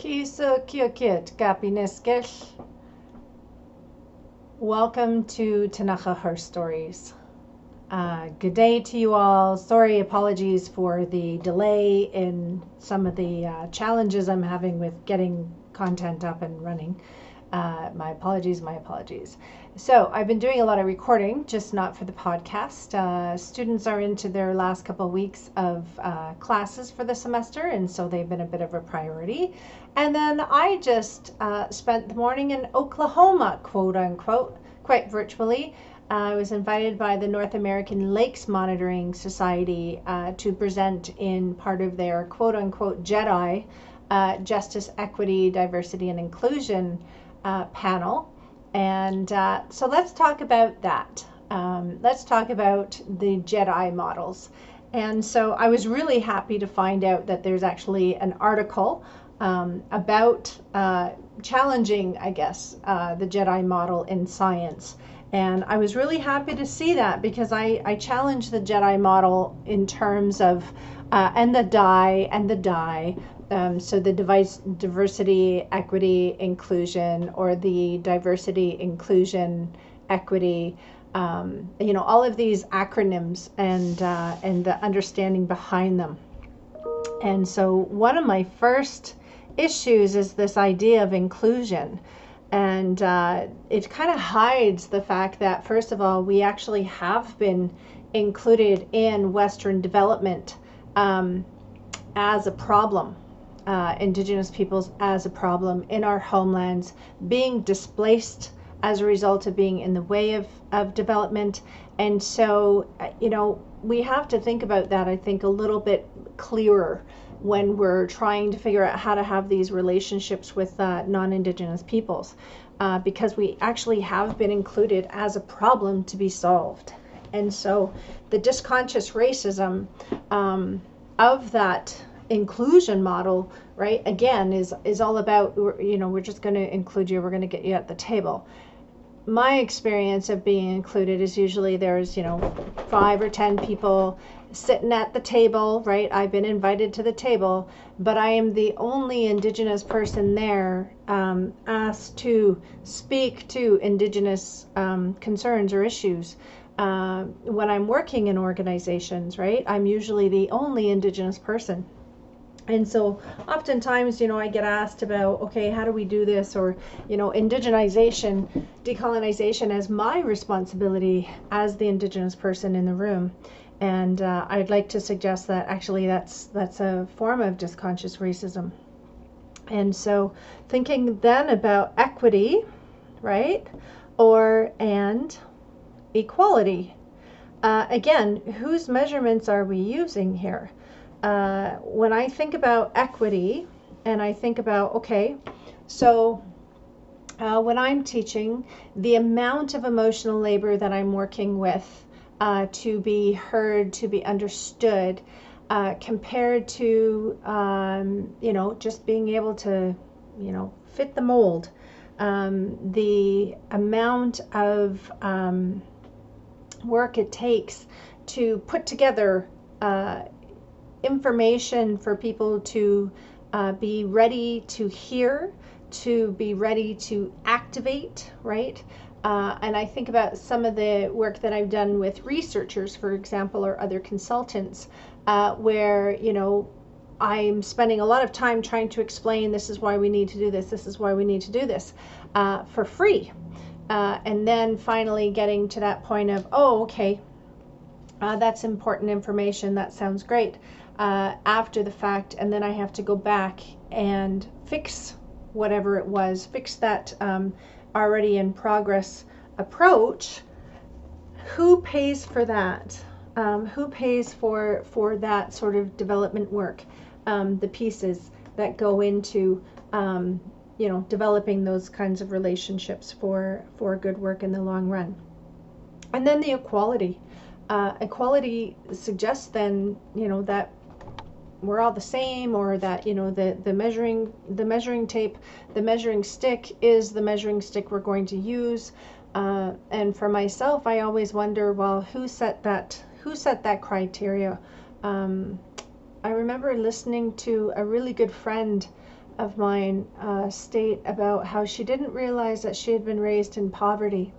Kisa Kiokit Gapineskish. Welcome to Tanacha Her Stories. Uh, good day to you all. Sorry, apologies for the delay in some of the uh, challenges I'm having with getting content up and running. Uh, my apologies, my apologies. So, I've been doing a lot of recording, just not for the podcast. Uh, students are into their last couple weeks of uh, classes for the semester, and so they've been a bit of a priority. And then I just uh, spent the morning in Oklahoma, quote unquote, quite virtually. Uh, I was invited by the North American Lakes Monitoring Society uh, to present in part of their quote unquote JEDI, Justice, Equity, Diversity, and Inclusion uh, panel. And uh, so let's talk about that. Um, let's talk about the JEDI models. And so I was really happy to find out that there's actually an article um, about uh, challenging, I guess, uh, the JEDI model in science. And I was really happy to see that because I, I challenged the JEDI model in terms of, uh, and the die and the die um, so the device diversity, equity, inclusion, or the diversity, inclusion, equity, um, you know, all of these acronyms and uh, and the understanding behind them. And so one of my first issues is this idea of inclusion. And uh, it kind of hides the fact that, first of all, we actually have been included in Western development um, as a problem uh, Indigenous peoples as a problem in our homelands, being displaced as a result of being in the way of, of development. And so, uh, you know, we have to think about that, I think, a little bit clearer when we're trying to figure out how to have these relationships with uh, non Indigenous peoples, uh, because we actually have been included as a problem to be solved. And so, the dysconscious racism um, of that inclusion model, right, again, is is all about you know we're just going to include you, we're going to get you at the table. My experience of being included is usually there's you know five or ten people sitting at the table, right? I've been invited to the table, but I am the only Indigenous person there um, asked to speak to Indigenous um, concerns or issues. Uh, when I'm working in organizations, right, I'm usually the only Indigenous person and so oftentimes you know i get asked about okay how do we do this? Or you know indigenization decolonization as my responsibility as the indigenous person in the room. And uh, i'd like to suggest that actually that's that's a form of dysconscious racism. And so thinking then about equity right? Or and equality. Uh, again whose measurements are we using here uh, when I think about equity and I think about, okay, so uh, when I'm teaching, the amount of emotional labor that I'm working with uh, to be heard, to be understood, uh, compared to, um, you know, just being able to, you know, fit the mold. Um, the amount of um, work it takes to put together uh, information for people to uh, be ready to hear, to be ready to activate, right? Uh, and I think about some of the work that I've done with researchers, for example, or other consultants, uh, where, you know, I'm spending a lot of time trying to explain this is why we need to do this, this is why we need to do this uh, for free. Uh, and then finally getting to that point of, oh, okay, uh, that's important information, that sounds great uh, after the fact, and then I have to go back and fix whatever it was, fix that um, already in progress approach. Who pays for that? Um, who pays for for that sort of development work? Um, the pieces that go into um, you know developing those kinds of relationships for for good work in the long run. And then the equality. Uh, equality suggests then you know that we're all the same or that you know the the measuring the measuring tape the measuring stick is the measuring stick we're going to use. Uh, and for myself i always wonder well who set that who set that criteria? Um, i remember listening to a really good friend of mine uh, state about how she didn't realize that she had been raised in poverty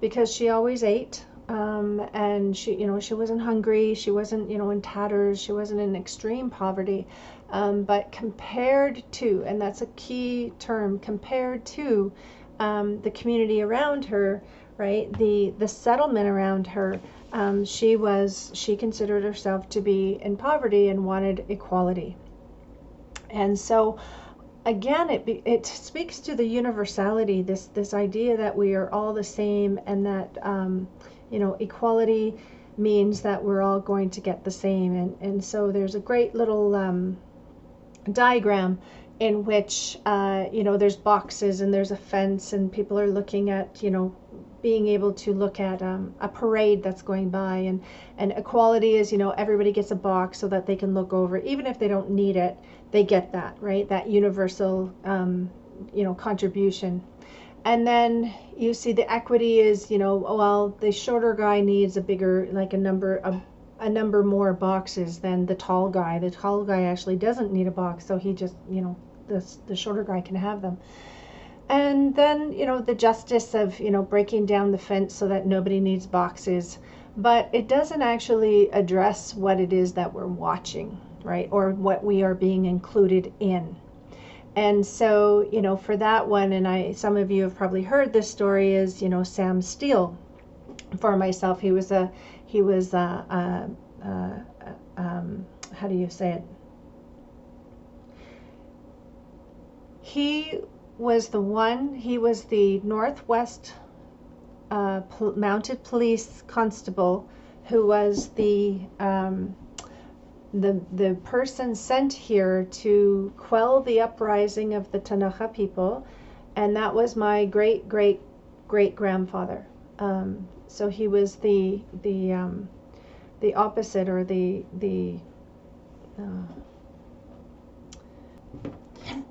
because she always ate um, and she you know she wasn't hungry she wasn't you know in tatters she wasn't in extreme poverty. Um, but compared to and that's a key term compared to um, the community around her right the the settlement around her um, she was she considered herself to be in poverty and wanted equality. And so again it it speaks to the universality this this idea that we are all the same and that um, you know equality means that we're all going to get the same. And and so there's a great little um, diagram in which uh, you know there's boxes and there's a fence and people are looking at you know being able to look at um, a parade that's going by. And and equality is you know everybody gets a box so that they can look over. Even if they don't need it they get that right? That universal um, you know contribution and then you see the equity is you know well the shorter guy needs a bigger like a number of a number more boxes than the tall guy. The tall guy actually doesn't need a box so he just you know the, the shorter guy can have them. And then you know the justice of you know breaking down the fence so that nobody needs boxes. But it doesn't actually address what it is that we're watching right or what we are being included in and so you know for that one and i some of you have probably heard this story is you know sam steele. For myself he was a he was a, a, a, a um, how do you say it? He was the one, he was the Northwest uh, Mounted Police Constable who was the, um, the, the person sent here to quell the uprising of the Ktunaxa people, and that was my great great great grandfather. Um, so he was the the um, the opposite or the the uh,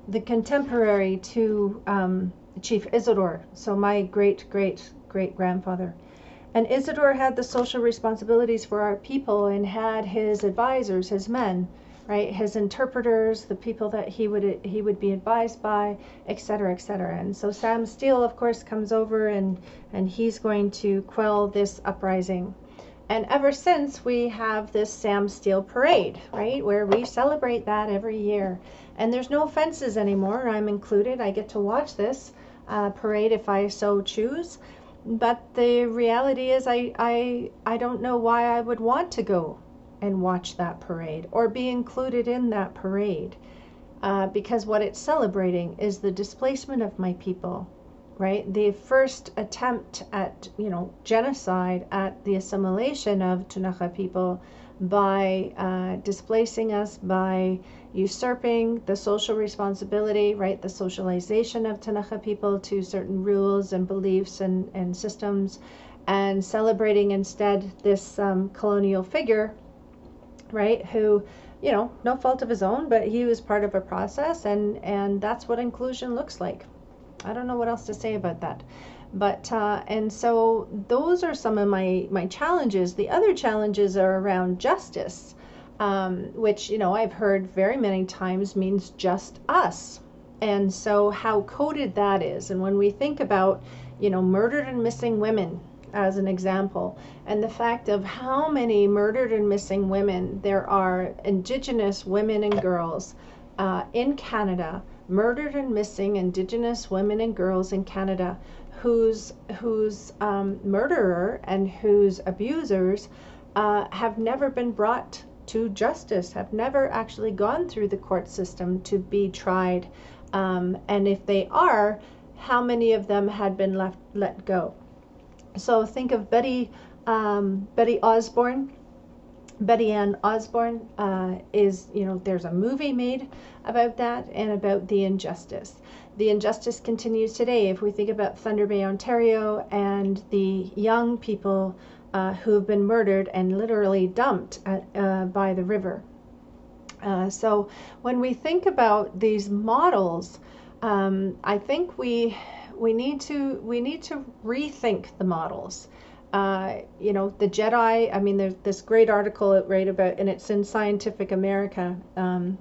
the contemporary to um, Chief Isidore, so my great great great grandfather. And Isidore had the social responsibilities for our people and had his advisors, his men, right, his interpreters, the people that he would he would be advised by, et cetera, et cetera. And so Sam Steele, of course, comes over and and he's going to quell this uprising. And ever since we have this Sam Steele parade, right, where we celebrate that every year. And there's no fences anymore. I'm included. I get to watch this uh, parade if I so choose. But the reality is, I, I, I don't know why I would want to go and watch that parade or be included in that parade. Uh, because what it's celebrating is the displacement of my people, right? The first attempt at, you know, genocide, at the assimilation of Ktunaxa people by uh, displacing us, by usurping the social responsibility, right? The socialization of Ktunaxa people to certain rules and beliefs and, and systems, and celebrating instead this um, colonial figure, right? Who, you know, no fault of his own, but he was part of a process, and and that's what inclusion looks like. I don't know what else to say about that but uh, and so those are some of my my challenges. The other challenges are around justice um, which you know i've heard very many times means just us. And so how coded that is. And when we think about you know murdered and missing women as an example and the fact of how many murdered and missing women there are indigenous women and girls uh, in canada murdered and missing indigenous women and girls in canada whose whose um, murderer and whose abusers uh, have never been brought to justice, have never actually gone through the court system to be tried, um, and if they are, how many of them had been left let go? So think of Betty um, Betty Osborne. Betty Ann Osborne uh, is, you know, there's a movie made about that and about the injustice the injustice continues today. If we think about Thunder Bay, Ontario, and the young people uh, who have been murdered and literally dumped at, uh, by the river. Uh, so when we think about these models, um, I think we we need to we need to rethink the models. Uh, you know, the Jedi. I mean, there's this great article right about, and it's in Scientific America. Um,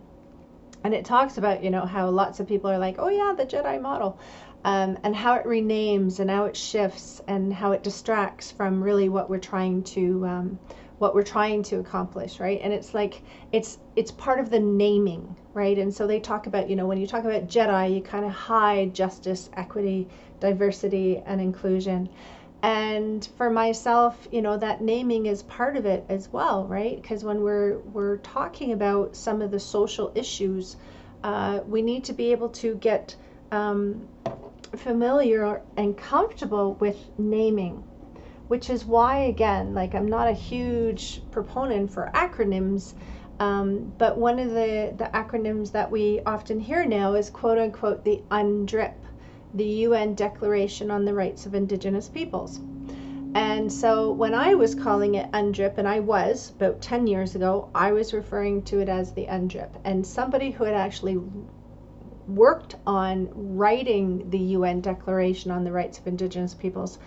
and it talks about you know how lots of people are like oh yeah the jedi model um, and how it renames and how it shifts and how it distracts from really what we're trying to um, what we're trying to accomplish right and it's like it's it's part of the naming right and so they talk about you know when you talk about jedi you kind of hide justice equity diversity and inclusion and for myself you know that naming is part of it as well right? Because when we're we're talking about some of the social issues uh, we need to be able to get um, familiar and comfortable with naming which is why again like i'm not a huge proponent for acronyms um, but one of the, the acronyms that we often hear now is quote unquote the UNDRIP, the UN Declaration on the Rights of Indigenous Peoples. And so when I was calling it UNDRIP, and I was about 10 years ago, I was referring to it as the UNDRIP. And somebody who had actually worked on writing the UN Declaration on the Rights of Indigenous Peoples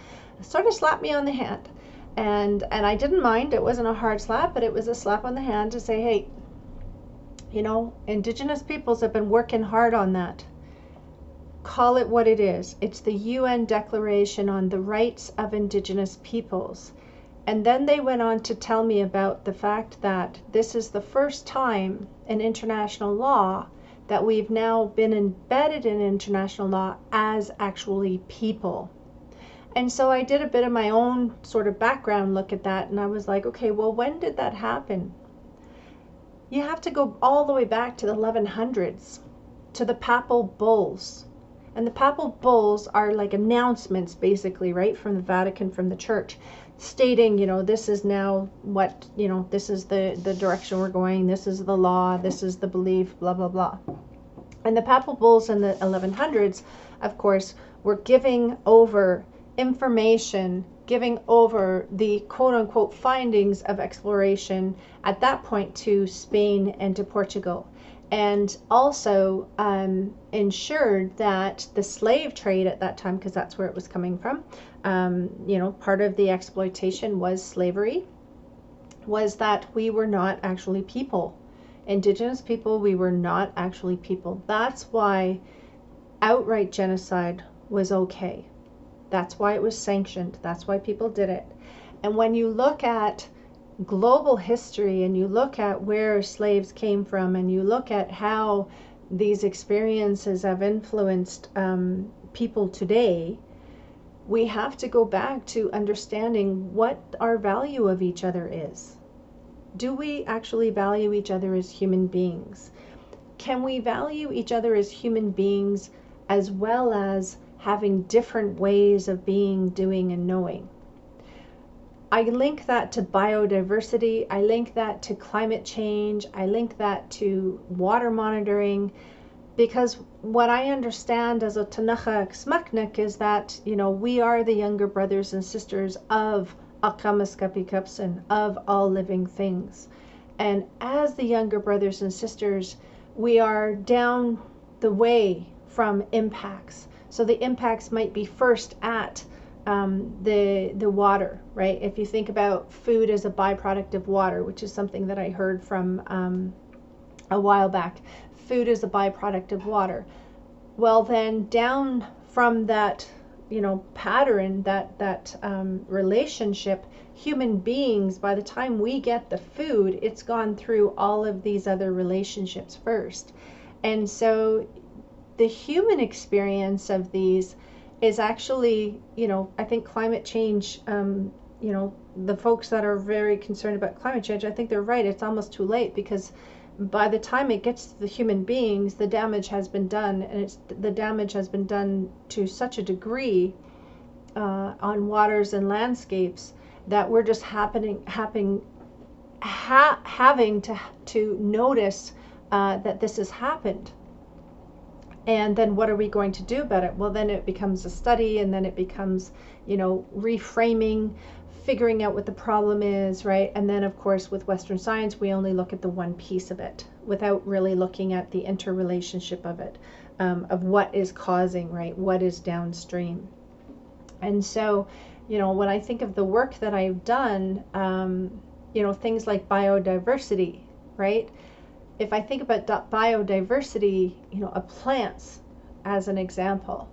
sort of slapped me on the hand. And and I didn't mind. It wasn't a hard slap, but it was a slap on the hand to say, "Hey, you know, indigenous peoples have been working hard on that. Call it what it is. It's the UN Declaration on the Rights of Indigenous Peoples." And then they went on to tell me about the fact that this is the first time in international law that we've now been embedded in international law as actually people. And so I did a bit of my own sort of background look at that, and I was like, okay, well, when did that happen? You have to go all the way back to the 1100s, to the papal bulls. And the papal bulls are like announcements, basically, right, from the Vatican, from the church, stating, you know, this is now what, you know, this is the, the direction we're going, this is the law, this is the belief, blah, blah, blah. And the papal bulls in the 1100s, of course, were giving over information giving over the quote unquote findings of exploration at that point to Spain and to Portugal. And also um, ensured that the slave trade at that time, because that's where it was coming from, um, you know, part of the exploitation was slavery, was that we were not actually people. Indigenous people, we were not actually people. That's why outright genocide was okay that's why it was sanctioned. That's why people did it. And when you look at global history and you look at where slaves came from and you look at how these experiences have influenced um, people today, we have to go back to understanding what our value of each other is. Do we actually value each other as human beings? Can we value each other as human beings as well as having different ways of being, doing, and knowing. I link that to biodiversity, I link that to climate change, I link that to water monitoring, because what I understand as a Tanacha Smaknik is that, you know, we are the younger brothers and sisters of Akamaskapikupsin, of all living things. And as the younger brothers and sisters, we are down the way from impacts. So the impacts might be first at um, the the water, right? If you think about food as a byproduct of water, which is something that I heard from um, a while back, food is a byproduct of water. Well, then down from that, you know, pattern, that that um, relationship, human beings, by the time we get the food, it's gone through all of these other relationships first, and so the human experience of these is actually, you know, I think climate change, um, you know, the folks that are very concerned about climate change, I think they're right. It's almost too late because by the time it gets to the human beings, the damage has been done, and it's the damage has been done to such a degree uh, on waters and landscapes that we're just happening, happening, ha- having to to notice uh, that this has happened and then what are we going to do about it? Well then it becomes a study and then it becomes you know reframing figuring out what the problem is right? And then of course with western science we only look at the one piece of it without really looking at the interrelationship of it um, of what is causing right? What is downstream? And so you know when i think of the work that i've done um, you know things like biodiversity right if I think about biodiversity, you know, of plants as an example,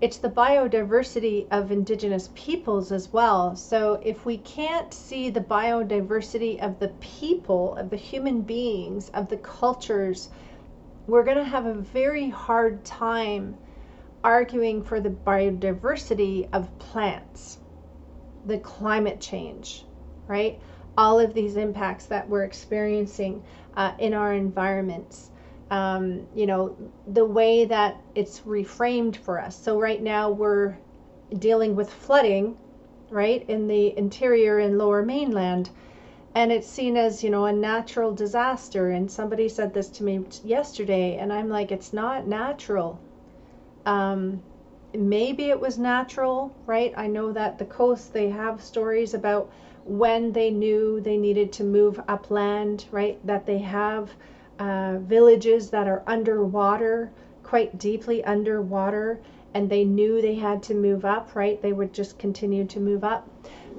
it's the biodiversity of indigenous peoples as well. So if we can't see the biodiversity of the people, of the human beings, of the cultures, we're going to have a very hard time arguing for the biodiversity of plants, the climate change, right? All of these impacts that we're experiencing uh, in our environments um, you know, the way that it's reframed for us. So right now we're dealing with flooding, right, in the interior and lower mainland. And it's seen as, you know, a natural disaster. And somebody said this to me yesterday, and I'm like, it's not natural. Um, maybe it was natural, right? I know that the coast, they have stories about when they knew they needed to move upland, right? That they have uh, villages that are underwater, quite deeply underwater, and they knew they had to move up, right? They would just continue to move up.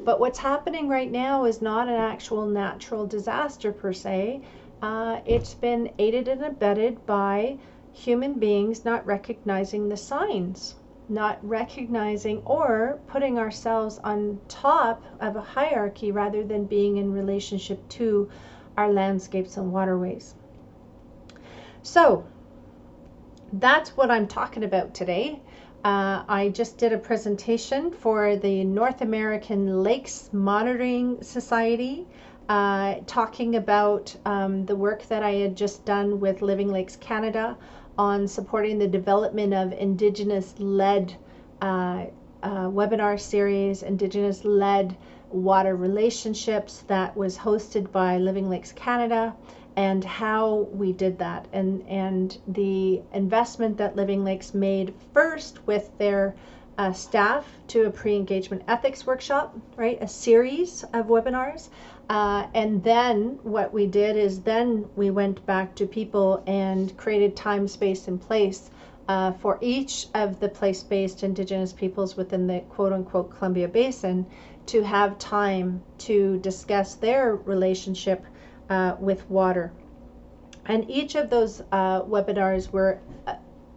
But what's happening right now is not an actual natural disaster per se. Uh, it's been aided and abetted by human beings not recognizing the signs, not recognizing or putting ourselves on top of a hierarchy rather than being in relationship to our landscapes and waterways. So that's what I'm talking about today. Uh, I just did a presentation for the North American Lakes Monitoring Society, uh, talking about um, the work that I had just done with Living Lakes Canada on supporting the development of Indigenous led uh, uh, webinar series, Indigenous led water relationships that was hosted by Living Lakes Canada and how we did that. And and the investment that Living Lakes made first with their uh, staff to a pre-engagement ethics workshop, right? A series of webinars. Uh, and then what we did is then we went back to people and created time, space, and place uh, for each of the place-based indigenous peoples within the quote-unquote Columbia Basin to have time to discuss their relationship uh, with water. And each of those uh, webinars were uh,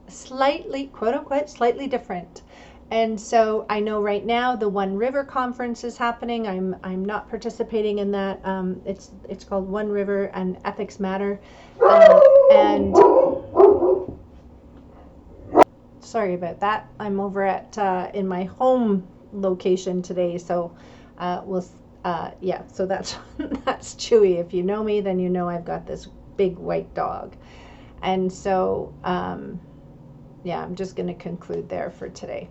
slightly, quote unquote, slightly different. And so I know right now the One River conference is happening. I'm I'm not participating in that. Um, it's it's called One River and Ethics Matter, uh, and sorry about that. I'm over at uh, in my home location today, so uh, we'll uh, yeah, so that's that's Chewy. If you know me, then you know I've got this big white dog. And so, um, yeah, I'm just going to conclude there for today.